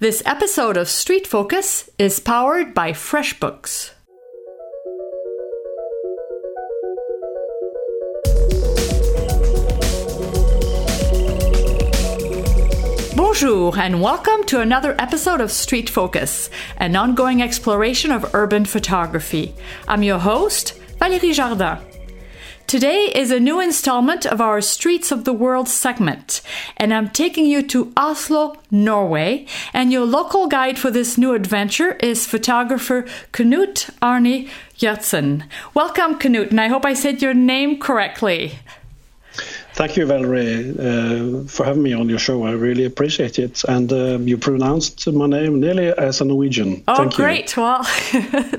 This episode of Street Focus is powered by FreshBooks. Bonjour, and welcome to another episode of Street Focus, an ongoing exploration of urban photography. I'm your host, Valérie Jardin. Today is a new installment of our Streets of the World segment, and I'm taking you to Oslo, Norway. And your local guide for this new adventure is photographer Knut Arne Gjertsen. Welcome, Knut, and I hope I said your name correctly. Thank you, Valerie, uh, for having me on your show. I really appreciate it. And uh, you pronounced my name nearly as a Norwegian. Oh, Thank great! You. Well,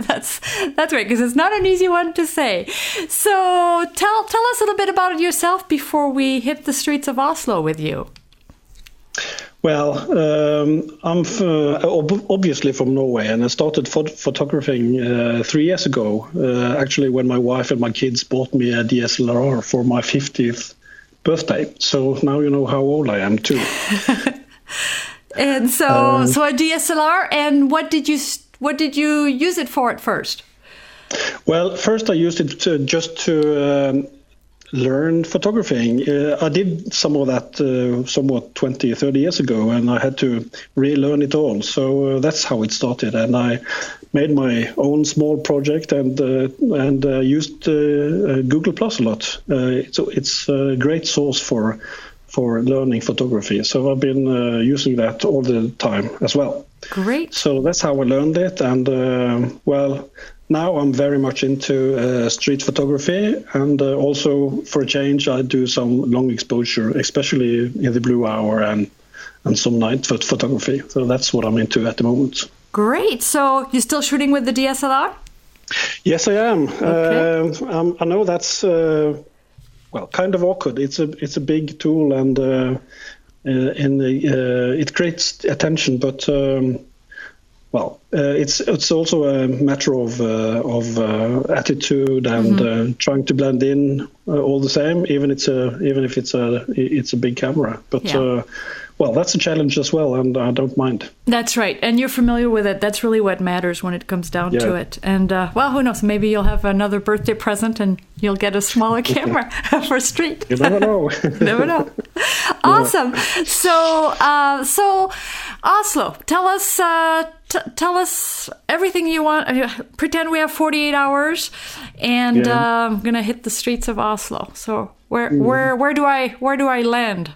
that's that's great because it's not an easy one to say. So, tell tell us a little bit about yourself before we hit the streets of Oslo with you. Well, um, I'm f- obviously from Norway, and I started phot- photographing uh, three years ago. Uh, actually, when my wife and my kids bought me a DSLR for my 50th birthday. So now you know how old I am too. and so, um, so a DSLR. And what did you what did you use it for at first? Well, first I used it to, just to um, learn photographing. Uh, I did some of that uh, somewhat 20, 30 years ago, and I had to relearn it all. So uh, that's how it started. And I made my own small project and uh, and uh, used uh, Google Plus a lot. it's it's a great source for for learning photography. So I've been using that all the time as well. Great. So that's how I learned it, and well now I'm very much into uh, street photography, and uh, also for a change, I do some long exposure, especially in the blue hour and and some night photography. So that's what I'm into at the moment. Great. So you're still shooting with the DSLR? Yes, I am. Okay. Uh, um, I know that's uh, well kind of awkward. It's a it's a big tool and uh, in the it creates attention, but. Um, well, uh, it's it's also a matter of uh, of uh, attitude and mm-hmm. trying to blend in all the same, even it's a even if it's a it's a big camera. But yeah. Well, that's a challenge as well, and I don't mind. That's right, and you're familiar with it. That's really what matters when it comes down yeah. to it. And well, who knows? Maybe you'll have another birthday present, and you'll get a smaller camera for street. You never know. never know. Awesome. So so Oslo, tell us T- tell us everything you want. Pretend we have 48 hours, and yeah. uh, I'm gonna hit the streets of Oslo. So where mm. where where do I where do I land?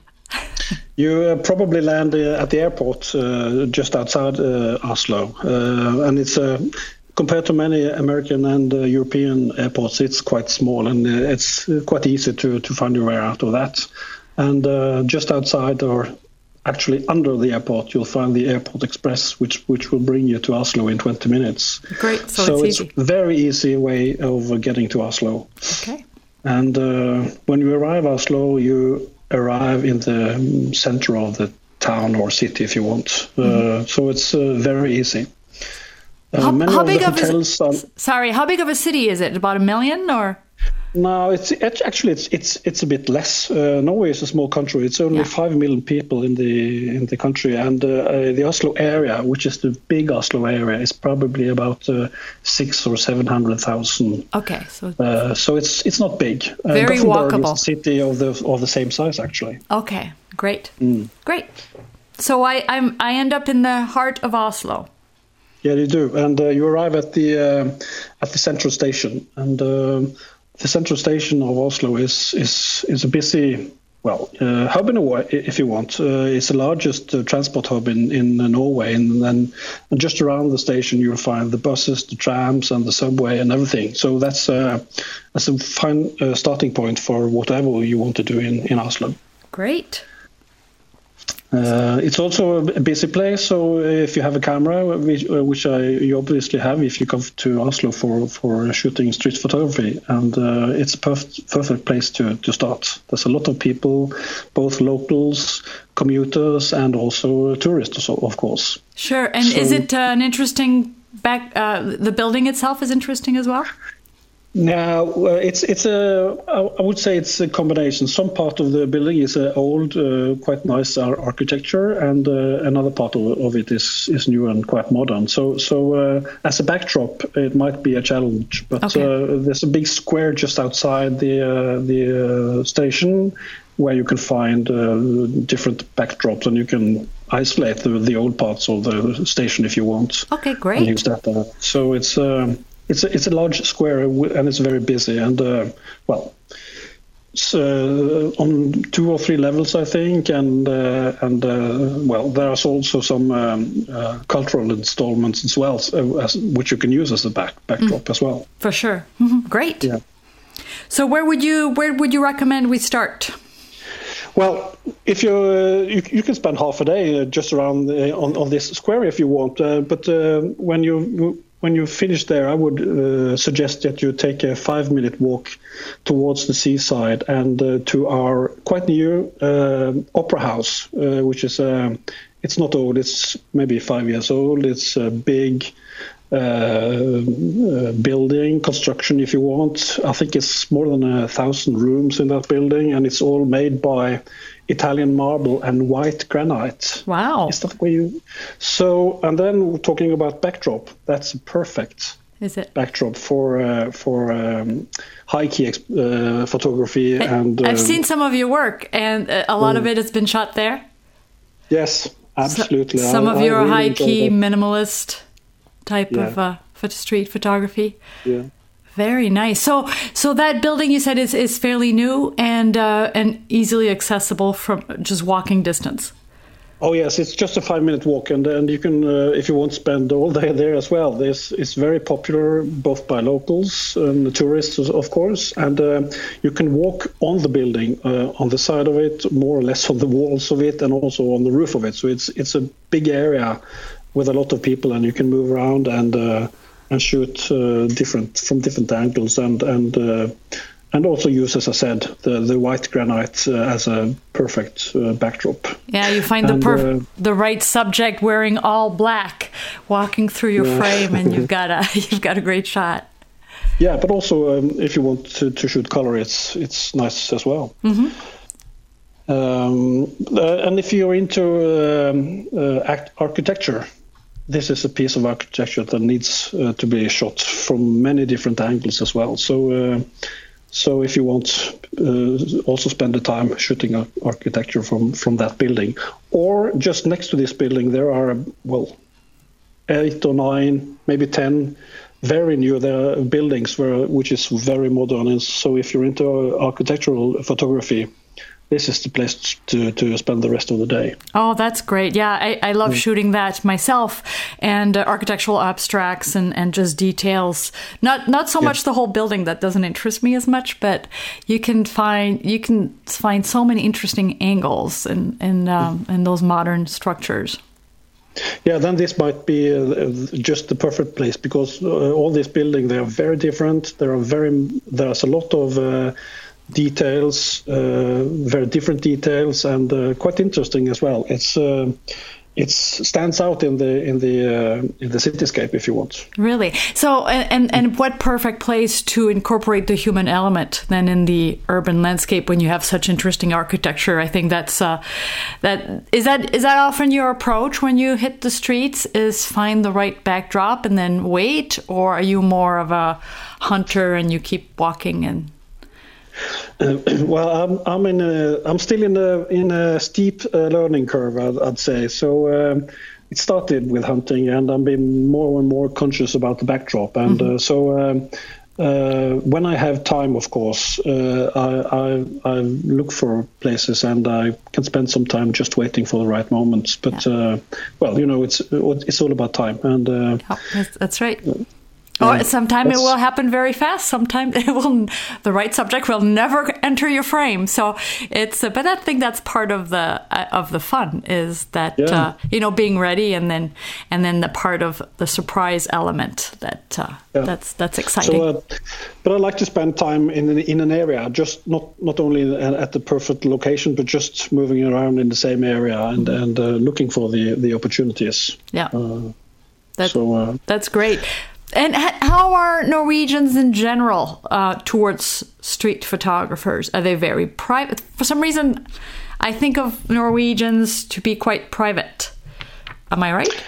You uh, probably land uh, at the airport uh, just outside uh, Oslo, uh, and it's compared to many American and European airports, it's quite small, and it's quite easy to to find your way out of that. And just outside or actually under the airport, you'll find the Airport Express, which which will bring you to Oslo in 20 minutes. Great, so, so it's, it's a very easy way of getting to Oslo. Okay. And uh, when you arrive Oslo, you arrive in the center of the town or city, if you want. Uh, mm-hmm. Uh, so it's uh, very easy. Uh, how, how big of a, are, sorry, how big of a city is it? About a million or? No, it's actually it's it's it's a bit less. Uh, Norway is a small country. It's only yeah. five million people in the in the country, and uh, uh, the Oslo area, which is the big Oslo area, is probably about uh, six or seven hundred thousand. Okay, so uh, so it's it's not big. Uh, Very walkable. City of the of the same size, actually. Okay, great, mm. great. So I I'm I end up in the heart of Oslo. Yeah, you do, and you arrive at the at the central station, and the central station of Oslo is is is a busy well uh, hub in a way, if you want. Uh, it's the largest uh, transport hub in in Norway, and then and just around the station you'll find the buses, the trams, and the subway and everything. So that's uh, that's a fine uh, starting point for whatever you want to do in in Oslo. Great. Uh, it's also a busy place, so if you have a camera, which, uh, which I, you obviously have if you come to Oslo for, for shooting street photography, and uh, it's a perf- perfect place to, to start. There's a lot of people, both locals, commuters, and also tourists, of course. Sure, and so, is it uh, an interesting back? Uh, the building itself is interesting as well. Now uh, it's it's a I would say it's a combination. Some part of the building is an old, uh, quite nice architecture, and uh, another part of, of, it is, is new and quite modern. So so uh, as a backdrop, it might be a challenge. But okay. Uh, there's a big square just outside the uh, the station where you can find different backdrops, and you can isolate the, the old parts of the station if you want. Okay, great. use that. so it's. Um, it's a, it's a large square and it's very busy and uh, well so uh, on two or three levels, I think, and uh, and uh, well, there's also some um, uh, cultural installments as well, uh, as, which you can use as a back backdrop mm. as well. For sure, mm-hmm. great. Yeah. So where would you where would you recommend we start? Well, if you, uh, you, you can spend half a day just around on on this square if you want, but when you when you finish there, I would uh, suggest that you take a five minute walk towards the seaside and uh, to our quite new uh, opera house, uh, which is uh, it's not old, it's maybe five years old. It's a big uh, building construction, if you want. I think it's more than a thousand rooms in that building, and it's all made by Italian marble and white granite. Wow. Is that where you? So, and then talking about backdrop, that's perfect. Is it backdrop for uh, for um, high key uh, photography? I, and I've uh, seen some of your work, and a lot mm. of it has been shot there. Yes, absolutely. So, some I, of your really high key minimalist type yeah. of uh, street photography. Yeah. Very nice. So, so that building you said is, is fairly new and uh, and easily accessible from just walking distance. Oh yes, it's just a five minute walk, and and you can, uh, if you want, spend all day there as well. This is very popular both by locals and tourists, of course, and uh, you can walk on the building, uh, on the side of it, more or less on the walls of it, and also on the roof of it. So it's it's a big area with a lot of people, and you can move around and uh, and shoot uh, different from different angles and and uh, and also use, as I said, the the white granite uh, as a perfect uh, backdrop. Yeah, you find and, the perf- uh, the right subject wearing all black, walking through your yeah. frame, and you've got a you've got a great shot. Yeah, but also um, if you want to, to, shoot color, it's it's nice as well. Mm-hmm. Um, uh, and if you're into um, architecture, this is a piece of architecture that needs uh, to be shot from many different angles as well. So, uh, so if you want, uh, also spend the time shooting architecture from from that building, or just next to this building, there are well, eight or nine, maybe ten. Very new buildings where which is very modern, and so if you're into architectural photography, this is the place to, to spend the rest of the day. Oh, that's great. Yeah, I, I love mm. shooting that myself and uh, architectural abstracts and, and just details. Not not so yeah. much the whole building that doesn't interest me as much, but you can find you can find so many interesting angles in in, um, in those modern structures. Yeah, then this might be uh, just the perfect place because uh, all these buildings they are very different. There are very there's a lot of uh, details, uh, very different details, and uh, quite interesting as well. It's uh, it stands out in the in the uh, in the cityscape if you want. Really. So and, and what perfect place to incorporate the human element than in the urban landscape when you have such interesting architecture. I think that's uh, that is that is that often your approach when you hit the streets is find the right backdrop and then wait, or are you more of a hunter and you keep walking and uh, well, I'm I'm in a I'm still in a in a steep uh, learning curve, I'd, I'd say. So um, it started with hunting, and I'm being more and more conscious about the backdrop. And mm-hmm. uh, so um, uh, when I have time, of course, uh, I, I, I look for places, and I can spend some time just waiting for the right moments. But yeah. Uh, well, you know, it's it's all about time, and oh, that's right. Or sometimes it will happen very fast. Sometimes it will, the right subject will never enter your frame. So it's, but I think that's part of the uh, of the fun is that yeah. uh, you know being ready and then and then the part of the surprise element that uh, yeah. that's that's exciting. So, uh, but I like to spend time in in an area, just not not only at the perfect location, but just moving around in the same area and and uh, looking for the the opportunities. Yeah. That, so, that's great. And how are Norwegians in general uh, towards street photographers? Are they very private? For some reason, I think of Norwegians to be quite private. Am I right?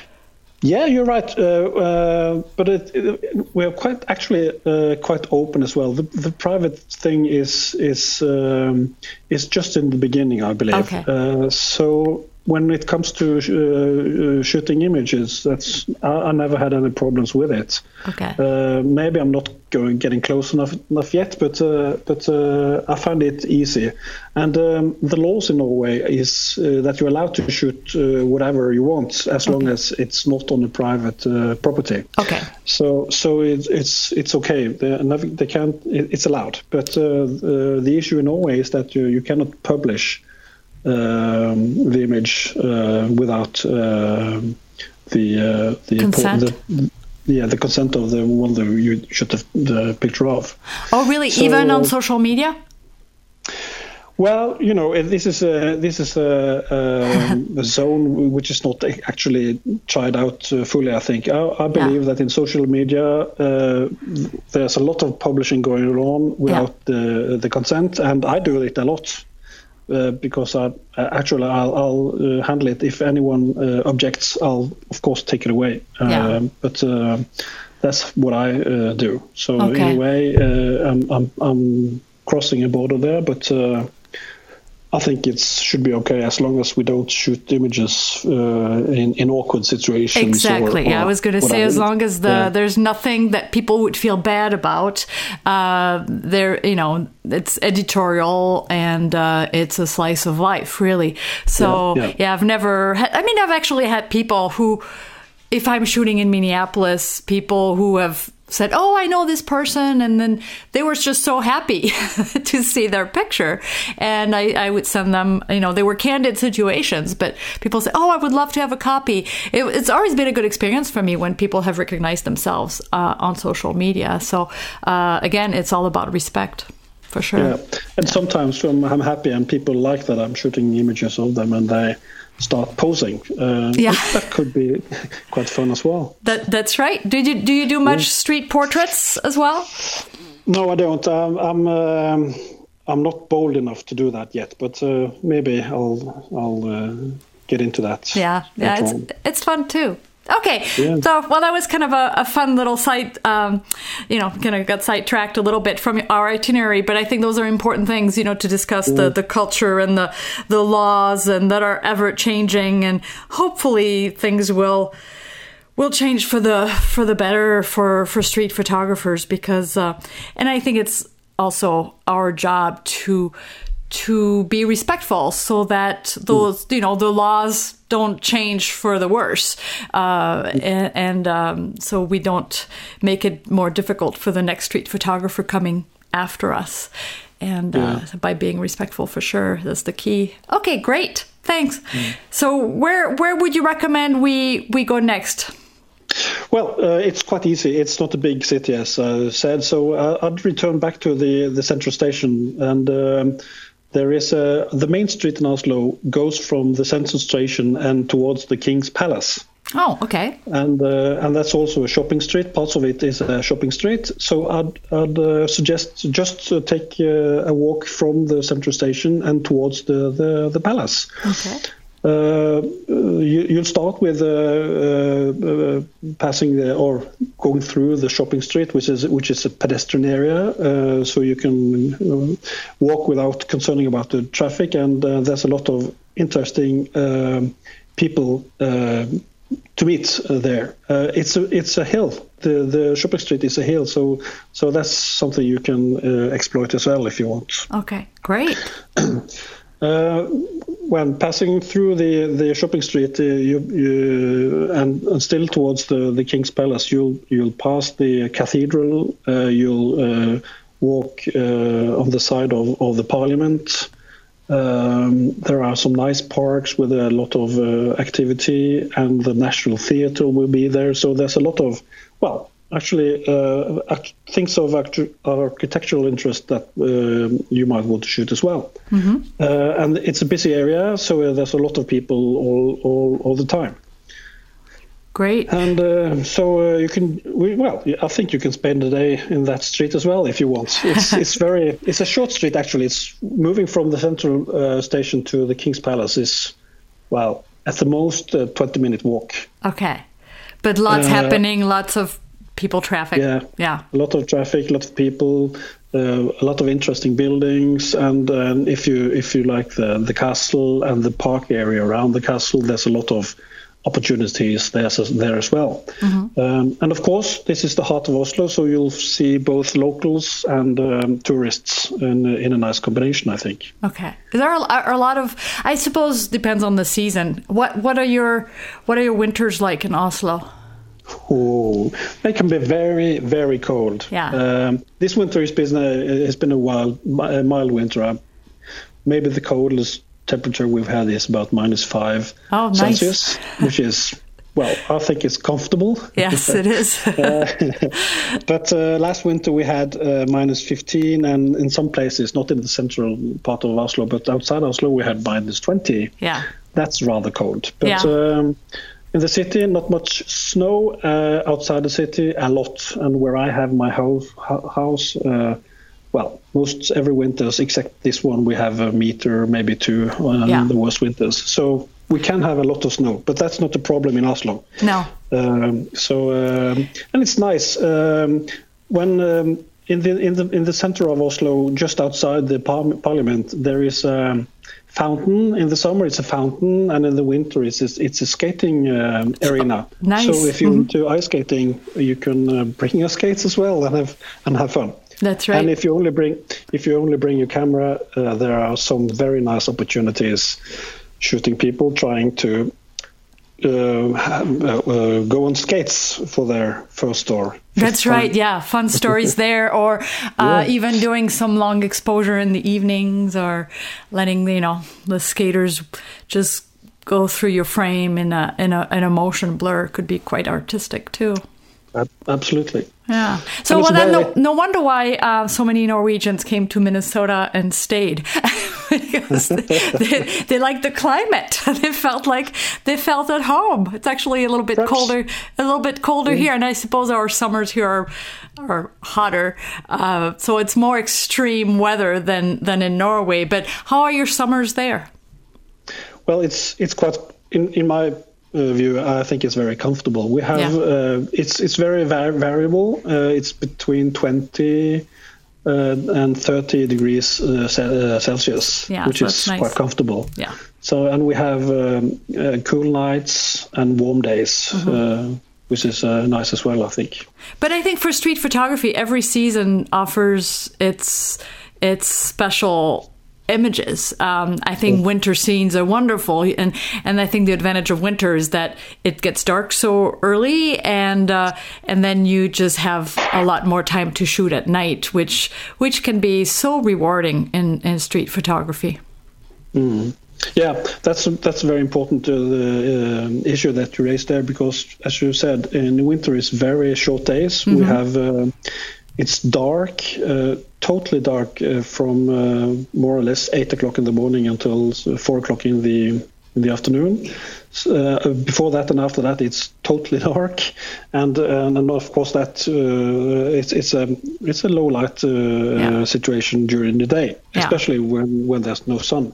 Yeah, you're right. Uh, uh, but it, it, we're quite actually uh, quite open as well. The, the private thing is is um, is just in the beginning, I believe. Okay. Uh, so when it comes to uh, uh, shooting images, that's I, I, never had any problems with it. Okay. Uh, maybe I'm not going getting close enough enough yet, but uh, but uh, I find it easy. And um, the laws in Norway is uh, that you're allowed to shoot whatever you want as okay. long as it's not on a private property. Okay. So so it, it's it's okay. They, they can't. It's allowed. But the issue in Norway is that you, you cannot publish um, the image uh, without uh, the uh, the consent. The, yeah, the consent of the one that you shoot the, the picture of. Oh, really? So, Even on social media? Well, you know, this is a this is a, a, a zone which is not actually tried out uh, fully. I think I, I believe yeah. that in social media uh, there's a lot of publishing going on without yeah. the the consent, and I do it a lot. Uh, because I, uh, actually I'll, I'll uh, handle it. If anyone uh, objects, I'll of course take it away. Yeah. Um, but uh, that's what I do. So okay. in a way, I'm, I'm, I'm crossing a border there, but I think it should be okay as long as we don't shoot images uh, in, in awkward situations. Exactly. Or, or yeah, I was going to say as long as the yeah. there's nothing that people would feel bad about. Uh, there, you know, it's editorial and uh, it's a slice of life, really. So yeah, yeah. yeah I've never. Had, I mean, I've actually had people who, if I'm shooting in Minneapolis, people who have said, Oh, I know this person. And then they were just so happy to see their picture. And I, I, would send them, you know, they were candid situations, but people say, Oh, I would love to have a copy. It, it's always been a good experience for me when people have recognized themselves uh, on social media. So, uh, again, it's all about respect. For sure. Yeah. And sometimes I'm happy and people like that I'm shooting images of them and they, start posing. Uh, yeah, that, could be quite fun as well. That that's right. Do you do you do much street portraits as well? No, I don't. I'm I'm, um, I'm not bold enough to do that yet, but uh, maybe I'll I'll uh, get into that. Yeah, yeah, it's on. it's fun too. Okay, yeah. so well, that was kind of a, a fun little site. Um, you know, kind of got sidetracked a little bit from our itinerary, but I think those are important things, you know, to discuss yeah. the the culture and the the laws and that are ever changing, and hopefully things will will change for the for the better for for street photographers because, uh, and I think it's also our job to to be respectful so that those you know the laws don't change for the worse uh, and, and um, so we don't make it more difficult for the next street photographer coming after us and uh, yeah. by being respectful for sure that's the key okay great thanks mm. so where where would you recommend we we go next well, uh, it's quite easy. It's not a big city, as I said. So uh, I'd return back to the the central station, and um, there is a the main street in Oslo goes from the central station and towards the King's Palace. Oh, okay. And uh, and that's also a shopping street. Parts of it is a shopping street. So I'd, I'd uh, suggest just uh, take uh, a walk from the central station and towards the the, the palace. Okay. Uh, you, will start with uh, passing the, or going through the shopping street, which is which is a pedestrian area, so you can walk without concerning about the traffic. And there's a lot of interesting um, people to meet uh, there. Uh, it's a it's a hill. The the shopping street is a hill, so so that's something you can uh, exploit as well if you want. Okay, great. Uh, when passing through the, the shopping street, uh, you, you and, and, still towards the, the King's Palace, you'll you'll pass the cathedral. Uh, you'll uh, walk uh, on the side of, of the Parliament. Um, there are some nice parks with a lot of activity, and the National Theatre will be there. So there's a lot of well, actually uh, things of architectural interest that uh, you might want to shoot as well. Mm-hmm. Uh, and it's a busy area, so there's a lot of people all, all, all the time. Great. And uh, so uh, you can, we, well, I think you can spend a day in that street as well if you want. It's it's very, it's a short street actually. It's moving from the central uh, station to the King's Palace is, well, at the most a 20 minute walk. Okay. But lots Uh, happening, lots of people traffic. Yeah. Yeah. A lot of traffic, a lot of people, uh, a lot of interesting buildings, and um, if you if you like the the castle and the park area around the castle, there's a lot of opportunities there as, there as well. Um, and of course, this is the heart of Oslo, so you'll see both locals and um, tourists in, a- in a nice combination, I think. Okay. There are, are a lot of I suppose depends on the season. What what are your what are your winters like in Oslo? Oh, they can be very, very cold. Yeah. Um, this winter has been a, has been a wild, a mild winter. Uh, Maybe the coldest temperature we've had is about minus five Oh, nice. Celsius, which is well, I think it's comfortable. Yes, it is. But uh, last winter we had uh, minus 15, and in some places, not in the central part of Oslo, but outside Oslo, we had minus 20 yeah. that's rather cold. But Yeah. um, in the city, not much snow. Uh, outside the city, a lot. And where I have my house, house uh, well, most every winters except this one, we have a meter, maybe two, on Yeah. the worst winters. So we can have a lot of snow, but that's not a problem in Oslo. No. Um, so um, and it's nice um, when um, in the in the in the center of Oslo, just outside the par- parliament, there is a fountain. In the summer, it's a fountain, and in the winter, it's a, it's a skating um, arena. Nice. So if you're into ice skating, you can uh, bring your skates as well and have and have fun. That's right. And if you only bring if you only bring your camera, uh, there are some very nice opportunities shooting people trying to uh, uh, uh, go on skates for their first fifth That's right. Yeah, fun stories there, or uh, Yeah. even doing some long exposure in the evenings, or letting you know the skaters just go through your frame in a in a in a motion blur could be quite artistic too. Ab- Absolutely. Yeah. So well, then no, no wonder why uh, so many Norwegians came to Minnesota and stayed because they, they, they liked the climate. They felt like they felt at home. It's actually a little bit Perhaps- colder, a little bit colder here, and I suppose our summers here are are hotter. Uh, so it's more extreme weather than than in Norway. But how are your summers there? Well, it's it's quite in in my view. I think it's very comfortable. We have Yeah. uh, it's it's very var- variable. Uh, it's between twenty. Uh, and 30 degrees Celsius, Yeah, which so is nice. quite comfortable. Yeah. So, and we have um, uh, cool nights and warm days, Mm-hmm. uh, which is uh, nice as well, I think. But I think for street photography, every season offers its its special images. Um, I think winter scenes are wonderful, and and I think the advantage of winter is that it gets dark so early, and uh, and then you just have a lot more time to shoot at night, which which can be so rewarding in, in street photography. Yeah, that's that's very important uh, the um issue that you raised there because, as you said, in winter it's very short days. We have uh, it's dark, uh, totally dark uh, from uh, more or less eight o'clock in the morning until uh, four o'clock in the in the afternoon. S- Uh, before that and after that, it's totally dark, and uh, and of course that uh, it's it's a it's a low light uh, Yeah. situation during the day, Yeah. especially when when there's no sun.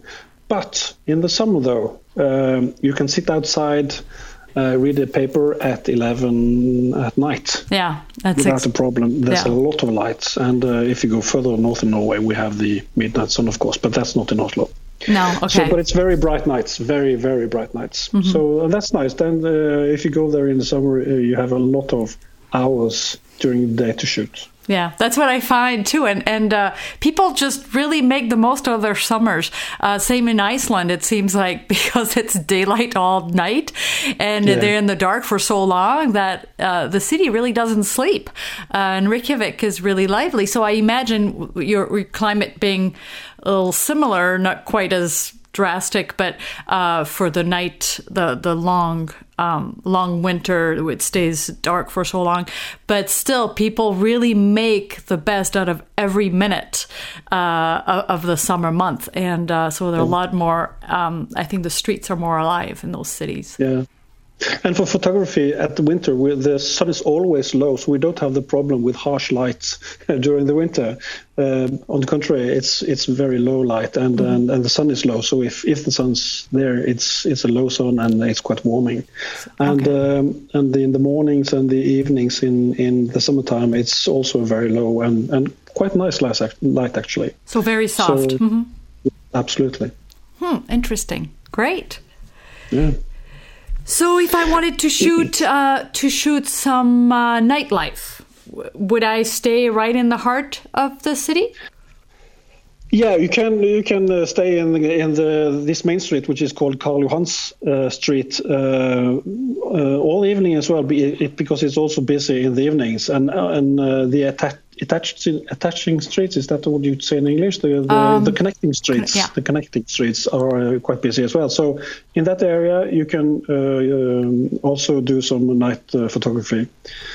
But in the summer, though, um, you can sit outside, uh, read a paper at 11 at night Yeah, that's without ex- a problem. There's yeah. a lot of lights. And uh, if you go further north in Norway, we have the midnight sun, of course, but that's not in Oslo. no So, okay. but it's very bright nights, very, very bright nights. So uh, that's nice. Then uh, if you go there in the summer, uh, you have a lot of hours during the day to shoot. Yeah, that's what I find too, and and uh, people just really make the most of their summers. Uh, same in Iceland, it seems like because it's daylight all night, and Yeah. they're in the dark for so long that uh, the city really doesn't sleep. Uh, and Reykjavik is really lively, so I imagine your, your climate being a little similar, not quite as drastic, but uh, for the night, the the long um, long winter, it stays dark for so long. But still, people really make the best out of every minute uh, of the summer month, and uh, so there are a lot more. Um, I think the streets are more alive in those cities. Yeah. And for photography at the winter, the sun is always low, so we don't have the problem with harsh lights during the winter. Uh, on the contrary, it's it's very low light, and, mm-hmm. and, and the sun is low. So if, if the sun's there, it's it's a low sun and it's quite warming. And okay. um, and in the mornings and the evenings in, in the summertime, it's also very low and, and quite nice light, light actually. So very soft. So, mm-hmm. Absolutely. Hmm. Interesting. Great. Yeah. So, if I wanted to shoot uh, to shoot some uh, nightlife, would I stay right in the heart of the city? Yeah, you can you can uh, stay in the, in the this main street, which is called Karl Johans uh, Street, uh, uh all evening as well, because it's also busy in the evenings, and and the attack attached attaching streets is that what you'd say in english? The the, um, the connecting streets yeah. the connecting streets are uh, quite busy as well. So in that area you can uh, um, also do some night uh, photography.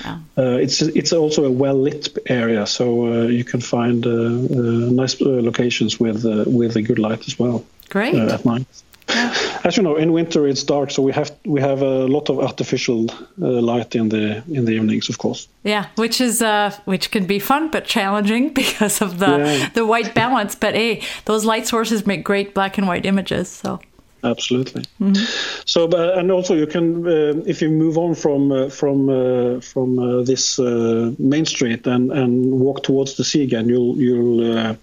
Yeah. Uh, it's it's also a well lit area so uh, you can find uh, nice locations with with a good light as well great. at night as you know, in winter it's dark, so we have we have a lot of artificial uh, light in the in the evenings, of course. Yeah, which is uh, which can be fun but challenging because of the yeah. the white balance. But hey, those light sources make great black and white images. So absolutely. Mm-hmm. So, and also you can, uh, if you move on from uh, from uh, from uh, this uh, main street and and walk towards the sea again, you'll you'll uh,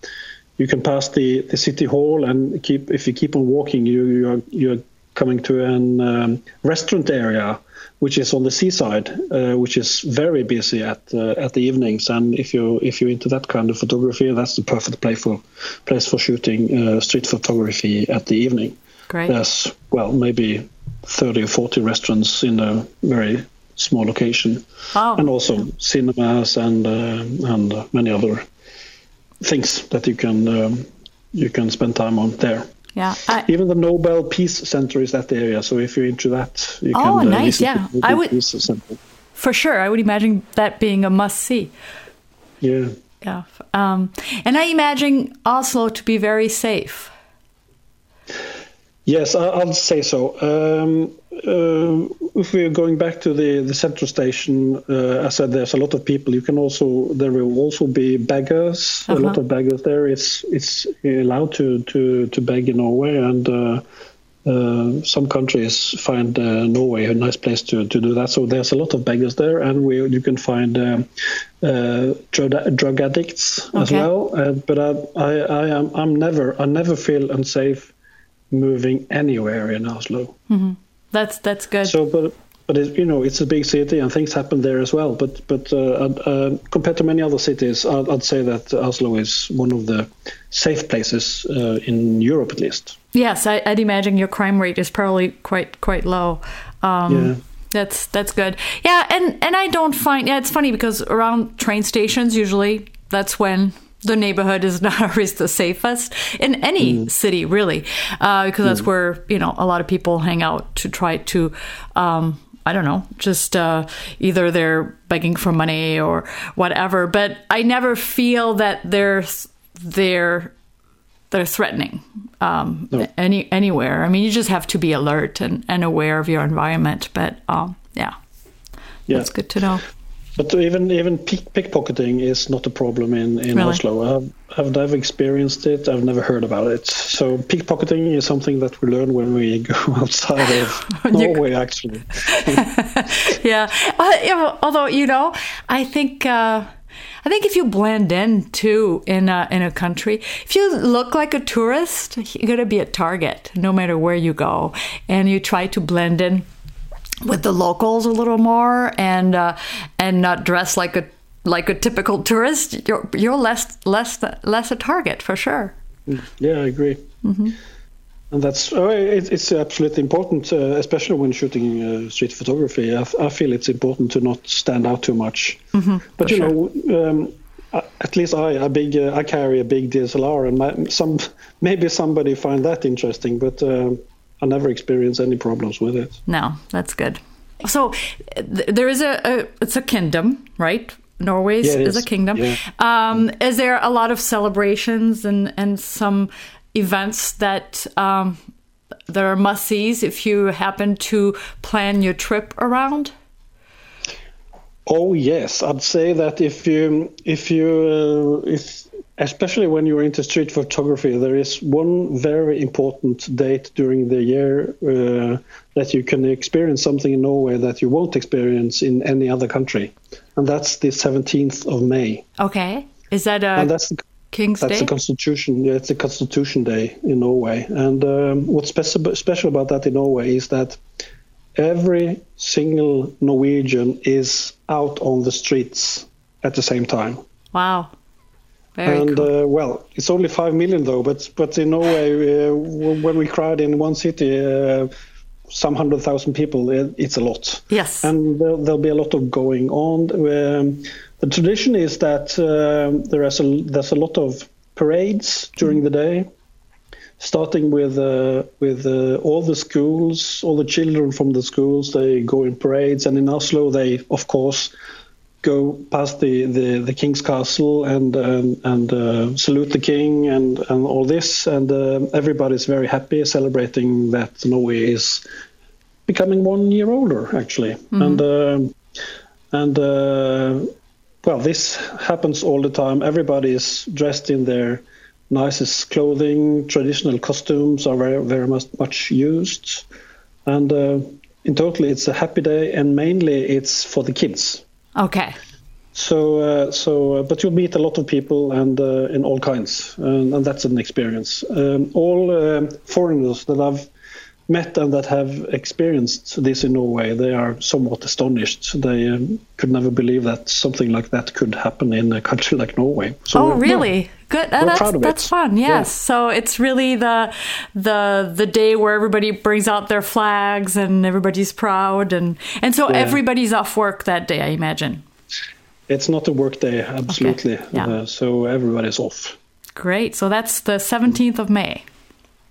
you can pass the, the city hall and keep if you keep on walking you you're you're coming to an um, restaurant area which is on the seaside uh, which is very busy at uh, at the evenings and if you if you're into that kind of photography that's the perfect place for place for shooting uh, street photography at the evening Great. there's well maybe 30 or 40 restaurants in a very small location wow. and also yeah. cinemas and uh, and many other things that you can um, you can spend time on there. Yeah, I, even the Nobel Peace Center is that area. So if you're into that, you oh, can. Oh, nice! Yeah, I would. Peace For sure, I would imagine that being a must see. Yeah. Yeah, um, and I imagine Oslo to be very safe. Yes, I'll say so. Um, uh, if we're going back to the, the central station, uh, I said there's a lot of people. You can also there will also be beggars. Uh-huh. A lot of beggars there. It's it's allowed to to to beg in Norway, and uh, uh, some countries find uh, Norway a nice place to, to do that. So there's a lot of beggars there, and we you can find um, drug, drug addicts okay. as well. but I, I I am I'm never I never feel unsafe moving anywhere in Oslo. Mm-hmm. That's that's good. So, but but it, you know, it's a big city and things happen there as well. But but uh, uh, compared to many other cities, I'd, I'd, say that Oslo is one of the safe places uh, in Europe, at least. Yes, I, would imagine your crime rate is probably quite quite low. Um, yeah. That's that's good. Yeah, and and I don't find yeah, it's funny because around train stations usually that's when the neighborhood is not always the safest in any mm. city, really, uh, because mm. that's where you know a lot of people hang out to try to. Um, I don't know, just uh, either they're begging for money or whatever. But I never feel that they're they're they're threatening um, no. any anywhere. I mean, you just have to be alert and, and aware of your environment. But um, yeah, yeah, that's good to know. But even even pickpocketing is not a problem in in really? Oslo. I've, I've never experienced it. I've never heard about it. So pickpocketing is something that we learn when we go outside of Norway, actually. yeah. Uh, although you know, I think. Uh, I think if you blend in too in a, in a country, if you look like a tourist, you're gonna be a target no matter where you go, and you try to blend in with the locals a little more and uh, and not dress like a like a typical tourist, you're you're less less less a target for sure. Yeah, I agree. Mm-hmm. And that's oh, it, it's absolutely important, uh, especially when shooting uh, street photography. I, I, feel it's important to not stand out too much. Mm-hmm, but you sure. know, um, at least I a big uh, I carry a big DSLR, and my, some maybe somebody find that interesting, but um, I never experienced any problems with it. No, that's good. So th- there is a, a, it's a kingdom, right? Norway yeah, is. is. a kingdom. Yeah. Um, is there a lot of celebrations and and some events that um, there are must sees if you happen to plan your trip around? Oh yes, I'd say that if you if you uh, if especially when you're into street photography, there is one very important date during the year uh, that you can experience something in Norway that you won't experience in any other country, and that's the 17th of May. Okay, is that a and that's the, King's that's Day? the Constitution. Yeah, it's the Constitution Day in Norway, and um, what's speci- special about that in Norway is that every single Norwegian is out on the streets at the same time. wow, very and cool. uh, well, it's only five million though. But but in Norway, uh, when we crowd in one city, uh, some hundred thousand people, it, it's a lot. yes. And there, there'll be a lot of going on. Um, the tradition is that um there is a there's a lot of parades during the day, starting with uh, with uh, all the schools, all the children from the schools. They go in parades, and in Oslo, they of course go past the, the, the king's castle and um, and uh, salute the king and, and all this, and uh, everybody's very happy, celebrating that Norway is becoming one year older, actually, and um and uh, well, this happens all the time. Everybody is dressed in their nicest clothing. Traditional costumes are very very much much used, and uh, in total, it's a happy day, and mainly it's for the kids. Okay. So, uh, so, uh, but you'll meet a lot of people and uh, in all kinds, and, and that's an experience. Um, all um, foreigners that I've met and that have experienced this in Norway, they are somewhat astonished. They um, could never believe that something like that could happen in a country like Norway. So, Oh, really? Good. Uh, that's that's it. fun. Yes. Yeah. So it's really the the the day where everybody brings out their flags and everybody's proud and and so Yeah. everybody's off work that day. I imagine. It's not a work day, absolutely. Yeah. Uh, so everybody's off. Great. So that's the seventeenth of May.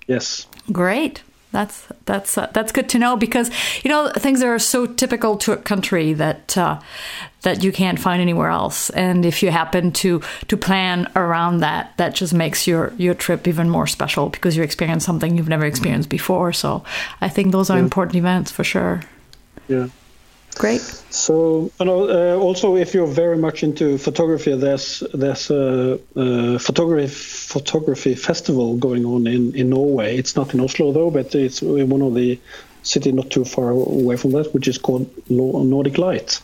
Yes. Great. That's that's uh, that's good to know because you know things are so typical to a country that uh, that you can't find anywhere else. And if you happen to to plan around that, that just makes your your trip even more special because you experience something you've never experienced before. So I think those are important events for sure. Yeah. Great. So, uh, also if you're very much into photography, there's there's a, a photography photography festival going on in, in Norway. It's not in Oslo though, but it's one of the city not too far away from that, which is called Nordic Light,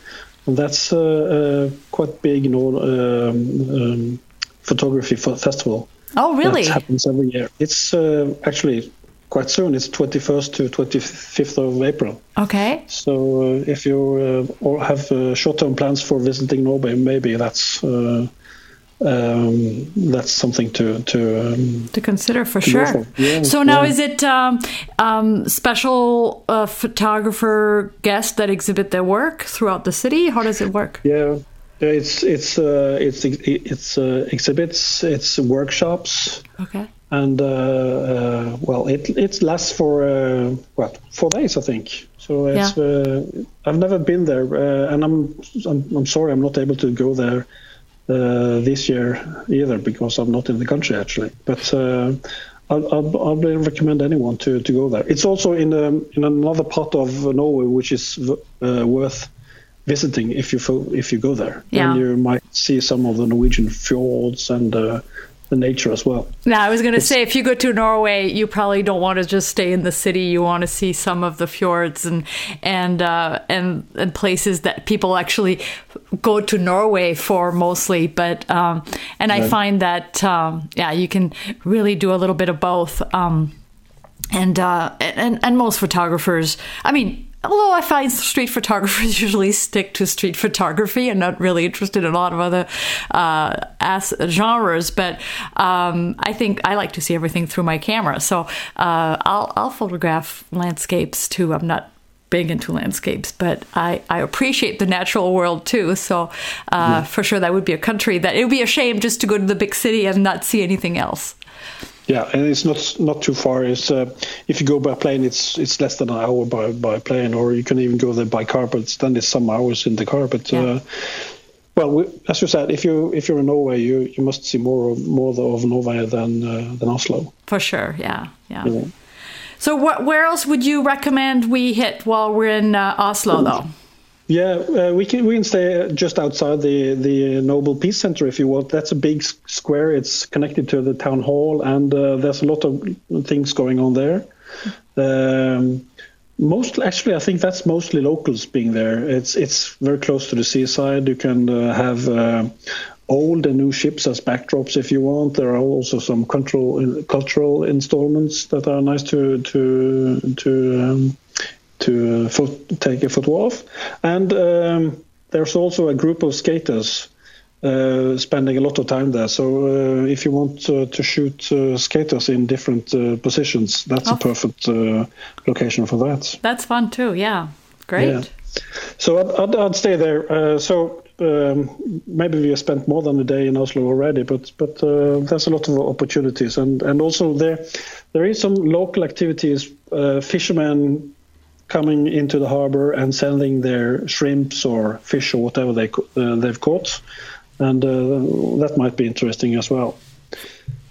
and that's uh, a quite big Nor- um, um, photography festival. Oh, really? That happens every year. It's uh, actually quite soon. It's 21st to 25th of April. Okay. So uh, if you uh, or have uh, short-term plans for visiting Norway, maybe that's uh, um, that's something to to. Um, To consider for go sure. Yeah, so now yeah. is it um, um, special uh, photographer guests that exhibit their work throughout the city? How does it work? yeah, it's it's uh, it's it's uh, exhibits, it's workshops, Okay. And uh, uh, well, it it lasts for uh, what four days, I think. So it's uh, I've never been there, uh, and I'm, I'm I'm sorry I'm not able to go there uh, this year either because I'm not in the country actually. But uh, I'll, I'll, I'll recommend anyone to, to go there. It's also in um, in another part of Norway which is uh, worth visiting if you if you go there. Yeah. Then you might see some of the Norwegian fjords and uh, the nature as well. Now, I was going to say, if you go to Norway, you probably don't want to just stay in the city. You want to see some of the fjords and and uh, and and places that people actually go to Norway for mostly. But um, and I find that um, yeah, you can really do a little bit of both. Um, and uh, and and most photographers, I mean. Although I find street photographers usually stick to street photography and not really interested in a lot of other uh, genres, but um, I think I like to see everything through my camera. So uh, I'll I'll photograph landscapes too. I'm not big into landscapes, but I, I appreciate the natural world too. So uh, for sure, that would be a country that it would be a shame just to go to the big city and not see anything else. Yeah, and it's not not too far. It's uh, if you go by plane, it's it's less than an hour by, by plane, or you can even go there by car. But then it's some hours in the car. But Yeah. uh, well, we, as you said, if you if you're in Norway, you, you must see more more of Norway than uh, than Oslo. For sure, yeah, yeah. Yeah. So, what, where else would you recommend we hit while we're in uh, Oslo, though? Yeah, uh, we can we can stay just outside the the Nobel Peace Center if you want. That's a big square. It's connected to the town hall, and uh, there's a lot of things going on there. Um, most actually, I think that's mostly locals being there. It's it's very close to the seaside. You can uh, have uh, old and new ships as backdrops if you want. There are also some cultural cultural installments that are nice to to to um, to foot, take a photo of. And um, there's also a group of skaters uh, spending a lot of time there. So uh, if you want uh, to shoot uh, skaters in different uh, positions, that's oh. a perfect uh, location for that. That's fun too. Yeah, great. Yeah. So I'd, I'd, I'd, stay there. so um, maybe we have spent more than a day in Oslo already, but but there's a lot of opportunities, and and also there there is some local activities. fishermen coming into the harbor and selling their shrimps or fish or whatever they uh, they've caught, and uh, that might be interesting as well.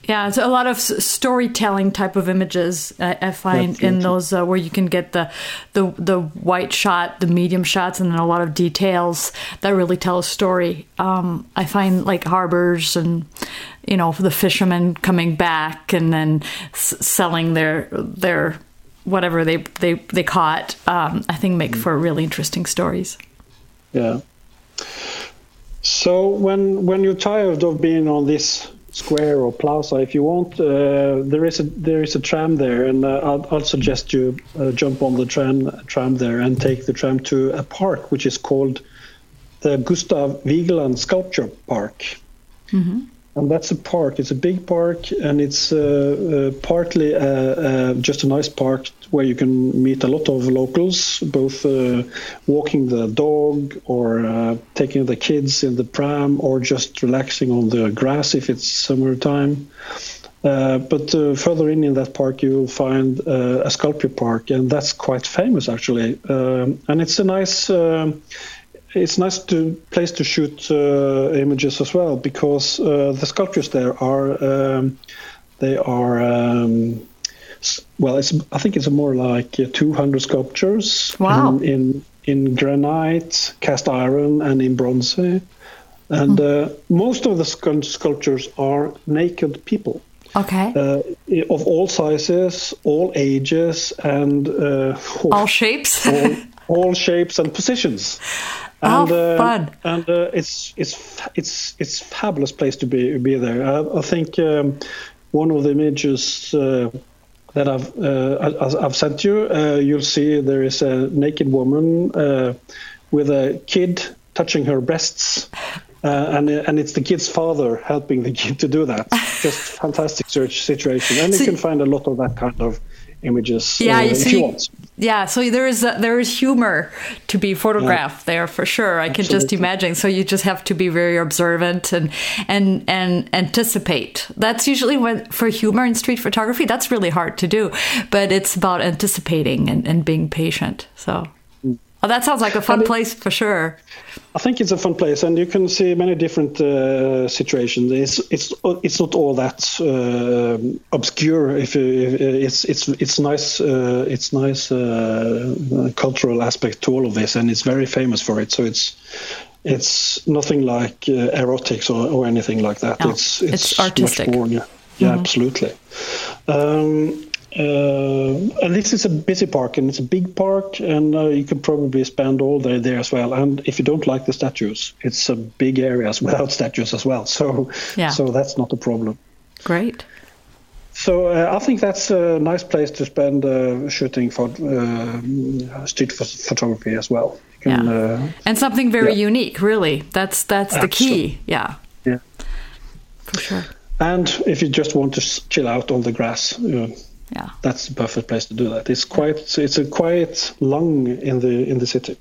Yeah, it's a lot of storytelling type of images I, I find in those uh, where you can get the, the the wide shot, the medium shots, and then a lot of details that really tell a story. Um, I find like harbors and you know the fishermen coming back and then s- selling their their whatever they they they caught, um, I think make for really interesting stories. Yeah. So when when you're tired of being on this square or plaza, if you want, uh, there is a there is a tram there, and uh, I'll, I'll, suggest you uh, jump on the tram tram there and take the tram to a park which is called the Gustav Vigeland Sculpture Park. Mm-hmm. And that's a park. It's a big park, and it's uh, uh, partly uh, uh, just a nice park where you can meet a lot of locals, both uh, walking the dog or uh, taking the kids in the pram or just relaxing on the grass if it's summertime. but further in in that park, you will find a sculpture park, and that's quite famous actually. Um, and it's a nice it's nice to place to shoot uh, images as well because uh, the sculptures there are um, they are um, well it's I think it's more like 200 sculptures wow. in, in, in granite cast iron and in bronze. And mm. uh, most of the sculptures are naked people. Okay. Uh, of all sizes all ages and uh, all shapes. All, all shapes and positions and, oh, fun! Uh, and uh, it's it's it's it's fabulous place to be be there. I, I think um, one of the images uh, that I've uh, I've sent you, uh, you'll see there is a naked woman uh, with a kid touching her breasts. and and it's the kid's father helping the kid to do that. Just fantastic search situation, and so, you can find a lot of that kind of images yeah, uh, you see, you Yeah, so there is a, there is humor to be photographed yeah. there for sure. I Absolutely. can just imagine. So you just have to be very observant and and and anticipate. That's usually when for humor in street photography. That's really hard to do, but it's about anticipating and, and being patient. So Oh, that sounds like a fun place for sure. I think it's a fun place, and you can see many different uh, situations. It's it's it's not all that uh, obscure. If, if, it's it's it's nice uh, it's nice uh, cultural aspect to all of this, and it's very famous for it. So it's it's nothing like uh, erotics or, or anything like that. No, it's, it's, it's artistic. More, yeah, yeah mm-hmm. absolutely. Um, uh, and this is a busy park and it's a big park and uh, you can probably spend all day there as well and if you don't like the statues it's a big area without statues as well so yeah. so that's not a problem great so uh, I think that's a nice place to spend uh, shooting for uh, street photography as well. Can, yeah. Uh, and something very yeah. unique, really. That's that's the key. Yeah. Yeah. For sure. And if you just want to chill out on the grass, yeah. That's the perfect place to do that. It's quite it's a quiet lung in the in the city.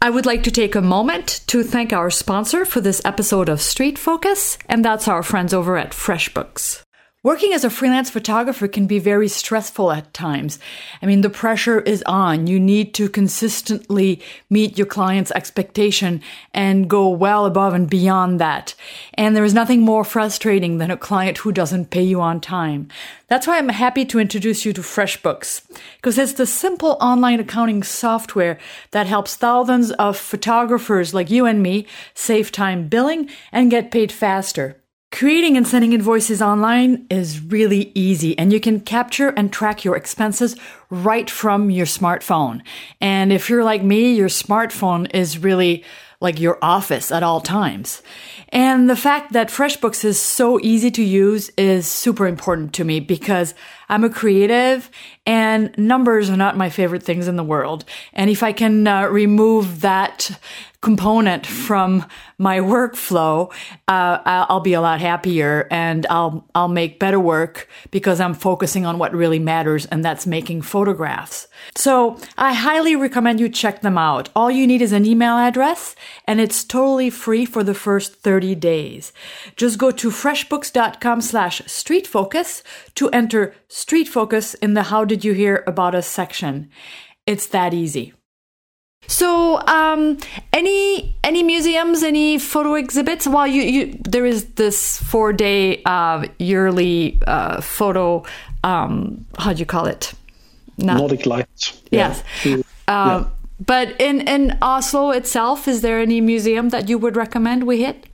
I would like to take a moment to thank our sponsor for this episode of Street Focus, and that's our friends over at FreshBooks. Working as a freelance photographer can be very stressful at times. I mean, the pressure is on. You need to consistently meet your client's expectation and go well above and beyond that. And there is nothing more frustrating than a client who doesn't pay you on time. That's why I'm happy to introduce you to FreshBooks, because it's the simple online accounting software that helps thousands of photographers like you and me save time billing and get paid faster. Creating and sending invoices online is really easy and you can capture and track your expenses right from your smartphone. And if you're like me, your smartphone is really like your office at all times. And the fact that FreshBooks is so easy to use is super important to me because I'm a creative and numbers are not my favorite things in the world. And if I can uh, remove that component from my workflow, uh, I'll be a lot happier and I'll, I'll make better work because I'm focusing on what really matters and that's making photographs. So I highly recommend you check them out. All you need is an email address and it's totally free for the first 30 days. Just go to freshbooks.com slash streetfocus to enter street focus in the how did you hear about us section. It's that easy. So, um, any any museums, any photo exhibits? Well, you, you there is this four day uh, yearly uh, photo. Um, how do you call it? Not, Nordic Lights. Yes. Yeah. Uh, yeah. But in in Oslo itself, is there any museum that you would recommend we hit?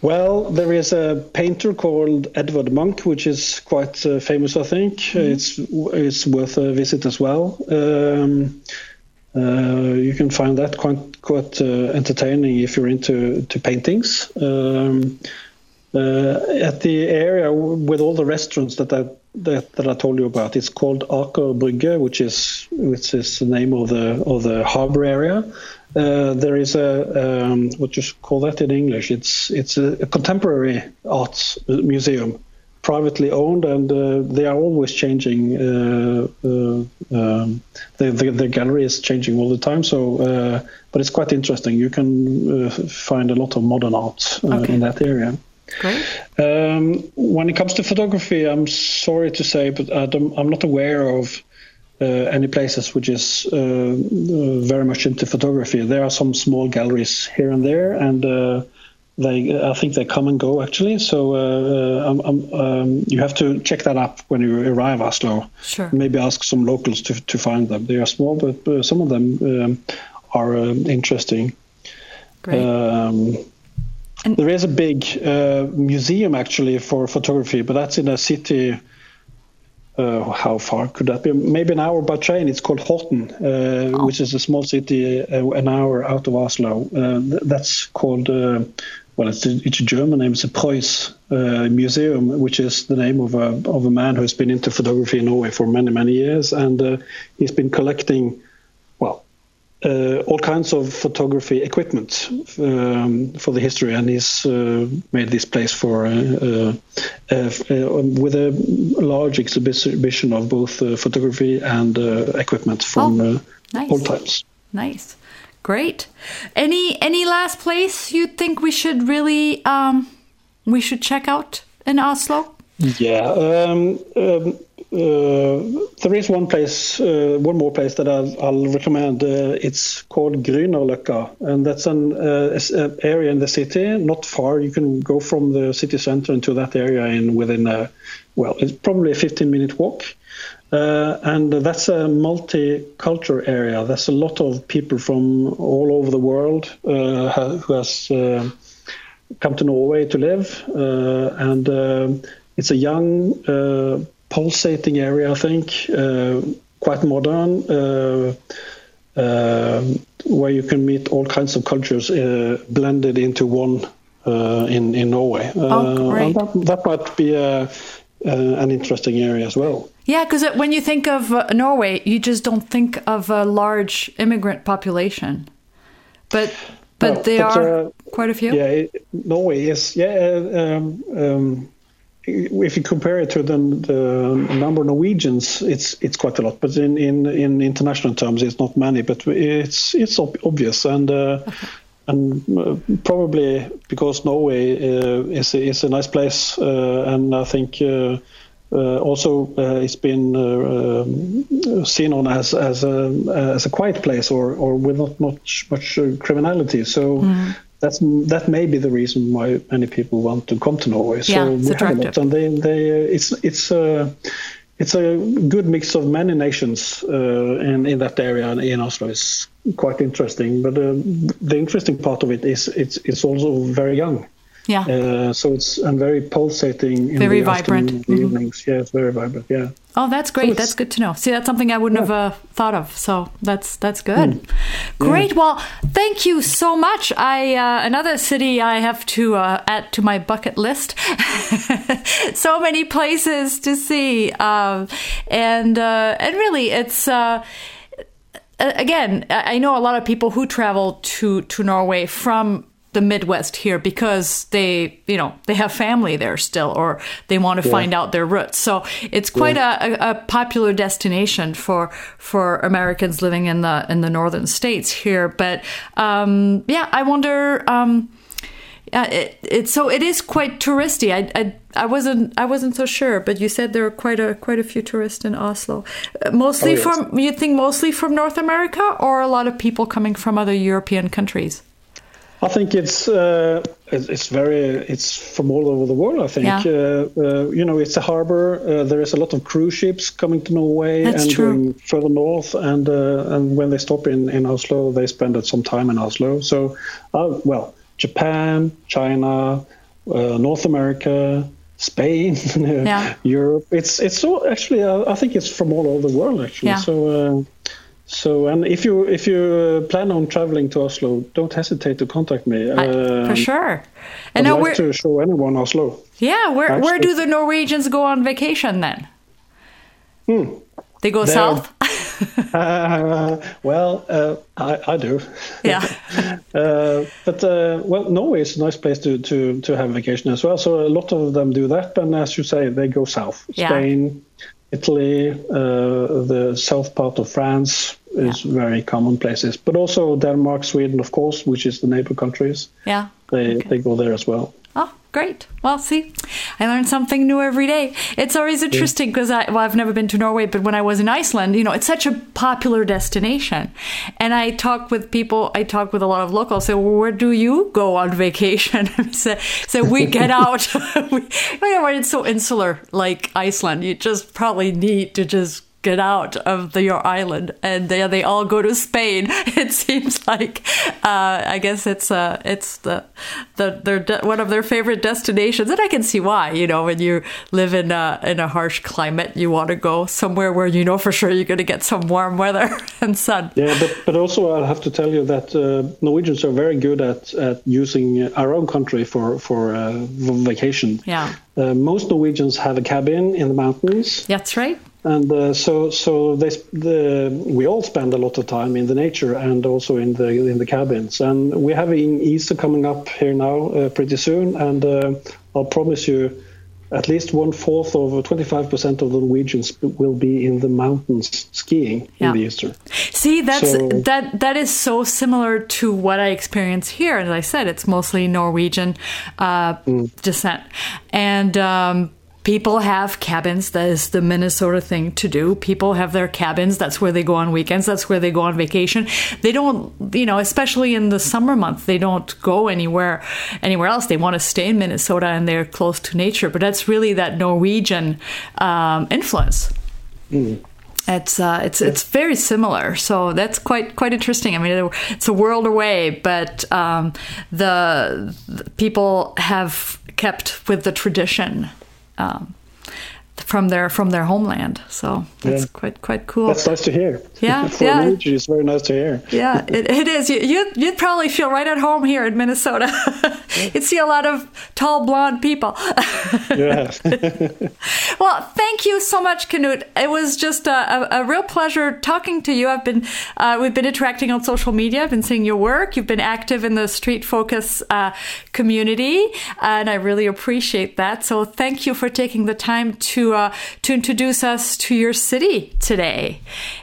Well, there is a painter called Edvard Munch, which is quite uh, famous, I think. Mm-hmm. It's it's worth a visit as well. Um, uh, you can find that quite quite uh, entertaining if you're into to paintings. Um, uh, at the area with all the restaurants that I that, that I told you about, it's called Aker Brygge, which is which is the name of the of the harbor area. Uh, there is a um, what you call that in English? It's it's a, a contemporary arts museum privately owned, and uh, they are always changing. Uh, uh, um, the, the, the, gallery is changing all the time. So, uh, but it's quite interesting. You can uh, find a lot of modern art uh, okay. in that area. Great. Um, when it comes to photography, I'm sorry to say, but I'm not aware of any places which is very much into photography. There are some small galleries here and there, and they I think they come and go actually. So uh, um, um, um, you have to check that up when you arrive Oslo. Sure. Maybe ask some locals to to find them. They are small, but uh, some of them um, are um, interesting. Great. Um, there is a big uh, museum actually for photography, but that's in a city. Uh, how far could that be? Maybe an hour by train. It's called Horten, uh, oh. which is a small city uh, an hour out of Oslo. Th- that's called well, it's a, it's a German name. It's a Preus uh, Museum, which is the name of a of a man who's been into photography in Norway for many many years, and uh, he's been collecting, uh, all kinds of photography equipment um, for the history, and he's uh, made this place for uh, uh, with a large exhibition of both photography and equipment from oh, nice. all times. Nice. Great. Any any last place you think we should really um, we should check out in Oslo? Yeah, um, um, uh, there is one place, uh, one more place that I'll, I'll recommend. Uh, it's called Grünerløkka, and that's an uh, area in the city, not far. You can go from the city center into that area in within a, well, it's probably a 15 minute walk. Uh, and that's a multicultural area. There's a lot of people from all over the world uh, who has uh, come to Norway to live, uh, and uh, it's a young, uh, pulsating area. I think quite modern, where you can meet all kinds of cultures blended into one in in Norway. Oh, great. That, that, might be a, an interesting area as well. Yeah, because when you think of uh, Norway, you just don't think of a large immigrant population, but but no, there but, are uh, quite a few. Yeah, Norway is yeah. Uh, um, um, if you compare it to the, the, number of Norwegians, it's it's quite a lot. But in, in, in international terms, it's not many. But it's it's obvious, and uh, and uh, probably because Norway uh, is a, is a nice place, uh, and I think. Uh, uh, also, it's been um, seen on as as a as a quiet place or or with not much much criminality. So mm that's that may be the reason why many people want to come to Norway. So yeah, it's attractive. and they they it's it's uh, it's a good mix of many nations uh, in in that area in Oslo. It's quite interesting, but uh, the interesting part of it is it's it's also very young. Yeah. Uh, so it's and very pulsating. In very the vibrant. Mm-hmm. Evenings. Yeah, it's very vibrant. Yeah. Oh, that's great. So that's good to know. See, that's something I wouldn't yeah. have uh, thought of. So that's that's good. Mm. Great. Yeah. Well, thank you so much. I uh, another city I have to uh, add to my bucket list. so many places to see, um, and uh, and really, it's uh, again, I know a lot of people who travel to to Norway from the Midwest here because they, you know, they have family there still, or they want to yeah. find out their roots. So it's quite yeah. a, a, popular destination for for Americans living in the in the northern states here. But um, yeah, I wonder. Um, uh, it, it, so it is quite touristy. I, I, I wasn't I wasn't so sure, but you said there are quite a quite a few tourists in Oslo. Uh, mostly oh, yes. from you think mostly from North America, or a lot of people coming from other European countries. I think it's uh, it's very it's from all over the world. I think yeah. uh, uh, you know it's a harbor. Uh, there is a lot of cruise ships coming to Norway That's and true. going further north. And uh, and when they stop in, in Oslo, they spend some time in Oslo. So, uh, well, Japan, China, North America, Spain, yeah. Europe. It's it's all actually. I think it's from all over the world actually. Yeah. So so, and if you if you plan on traveling to Oslo, don't hesitate to contact me. I, for um, sure. And I'd now like to show anyone Oslo. Yeah, where actually. where do the Norwegians go on vacation then? Hmm. They go They're, south. uh, well, uh, I, I do. Yeah. uh, but uh, well, Norway is a nice place to, to to have vacation as well. So a lot of them do that, and as you say, they go south. Yeah. Spain, Italy, uh, the south part of France is yeah. very common places, but also Denmark, Sweden, of course, which is the neighbor countries. Yeah, they okay. they go there as well. Oh, great. Well, see, I learn something new every day. It's always interesting because I, well, I've never been to Norway, but when I was in Iceland, you know, it's such a popular destination. And I talk with people, I talk with a lot of locals, say, well, where do you go on vacation? so, so we get out. we, oh, you know, it's so insular like Iceland. You just probably need to just get out of the, your island and they, they all go to Spain. It seems like uh, I guess it's uh, it's the the their de- one of their favorite destinations, and I can see why. You know, when you live in a in a harsh climate, you want to go somewhere where you know for sure you're going to get some warm weather and sun. Yeah, but but also I'll have to tell you that uh, Norwegians are very good at at using our own country for for uh, vacation. Yeah. Uh, most Norwegians have a cabin in the mountains. That's right and uh, so so they, the, we all spend a lot of time in the nature and also in the in the cabins and we're having Easter coming up here now uh, pretty soon and uh, I'll promise you at least one fourth of 25% of the Norwegians will be in the mountains skiing yeah. in the Easter. See, that's so, that that is so similar to what I experience here. As I said, it's mostly Norwegian uh, mm. descent, and um, people have cabins. That is the Minnesota thing to do. People have their cabins. That's where they go on weekends. That's where they go on vacation. They don't, you know, especially in the summer months, they don't go anywhere anywhere else. They want to stay in Minnesota and they're close to nature. But that's really that Norwegian um, influence. Mm. It's uh, it's it's very similar, so that's quite quite interesting. I mean, it's a world away, but um, the, the people have kept with the tradition um, from their from their homeland. So that's yeah. quite quite cool. That's nice to hear. Yeah, For yeah. it's very nice to hear. yeah, it, it is. You, you'd, you'd probably feel right at home here in Minnesota. you'd see a lot of tall blonde people. yeah. well, thank you so much, Knut. It was just a, a, a real pleasure talking to you. I've been uh, we've been interacting on social media. I've been seeing your work. You've been active in the Street Focus uh, community, and I really appreciate that. So thank you for taking the time to uh, to introduce us to your city today.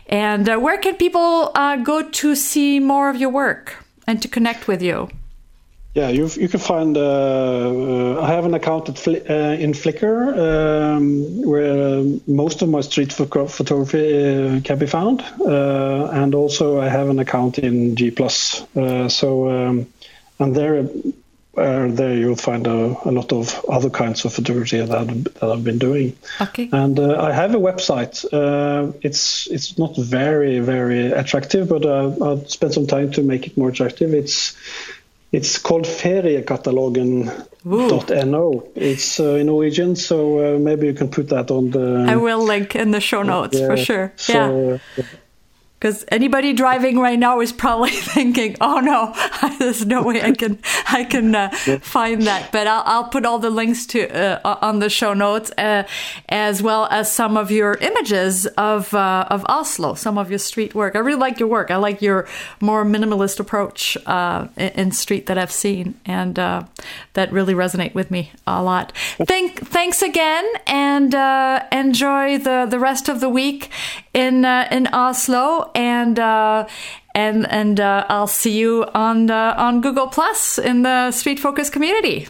And uh, where can people uh, go to see more of your work? and to connect with you? Yeah, you you can find. Uh, uh, I have an account at uh, in Flickr um, where most of my street pho- photography uh, can be found, uh, and also I have an account in G Plus. Uh, so, um, and there, there you'll find a, a, lot of other kinds of photography that, that I've been doing. Okay. And I have a website. it's it's not very very attractive, but I'll spend some time to make it more attractive. It's it's called feriekatalogen.no. It's uh, in Norwegian, so uh, maybe you can put that on the. I will link in the show notes yeah, for sure. So, yeah. Because anybody driving right now is probably thinking, "Oh no, there's no way I can I can uh, find that." But I'll, I'll put all the links to uh, on the show notes, uh, as well as some of your images of uh, of Oslo, some of your street work. I really like your work. I like your more minimalist approach uh, in street that I've seen, and uh, that really resonate with me a lot. Thank thanks again, and enjoy the the rest of the week in in Oslo and uh, and and uh, I'll see you on uh, on Google Plus in the Street Focus community.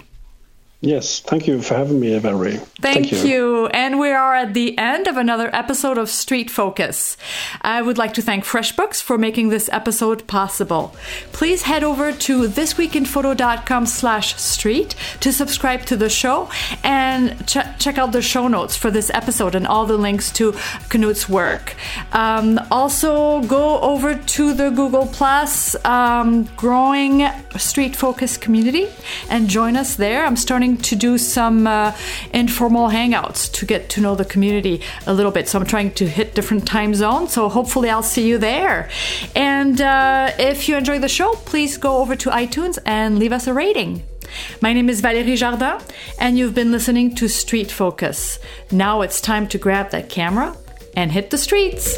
Yes, thank you for having me, Valérie. Thank, thank you. you. And we are at the end of another episode of Street Focus. I would like to thank FreshBooks for making this episode possible. Please head over to thisweekinphoto.com slash street to subscribe to the show and ch- check out the show notes for this episode and all the links to Knut's work. Um, also, go over to the Google Plus um, growing Street Focus community and join us there. I'm starting to do some uh, informal hangouts to get to know the community a little bit. So I'm trying to hit different time zones. So hopefully I'll see you there. And uh, if you enjoy the show, please go over to iTunes and leave us a rating. My name is Valérie Jardin, and you've been listening to Street Focus. Now it's time to grab that camera and hit the streets.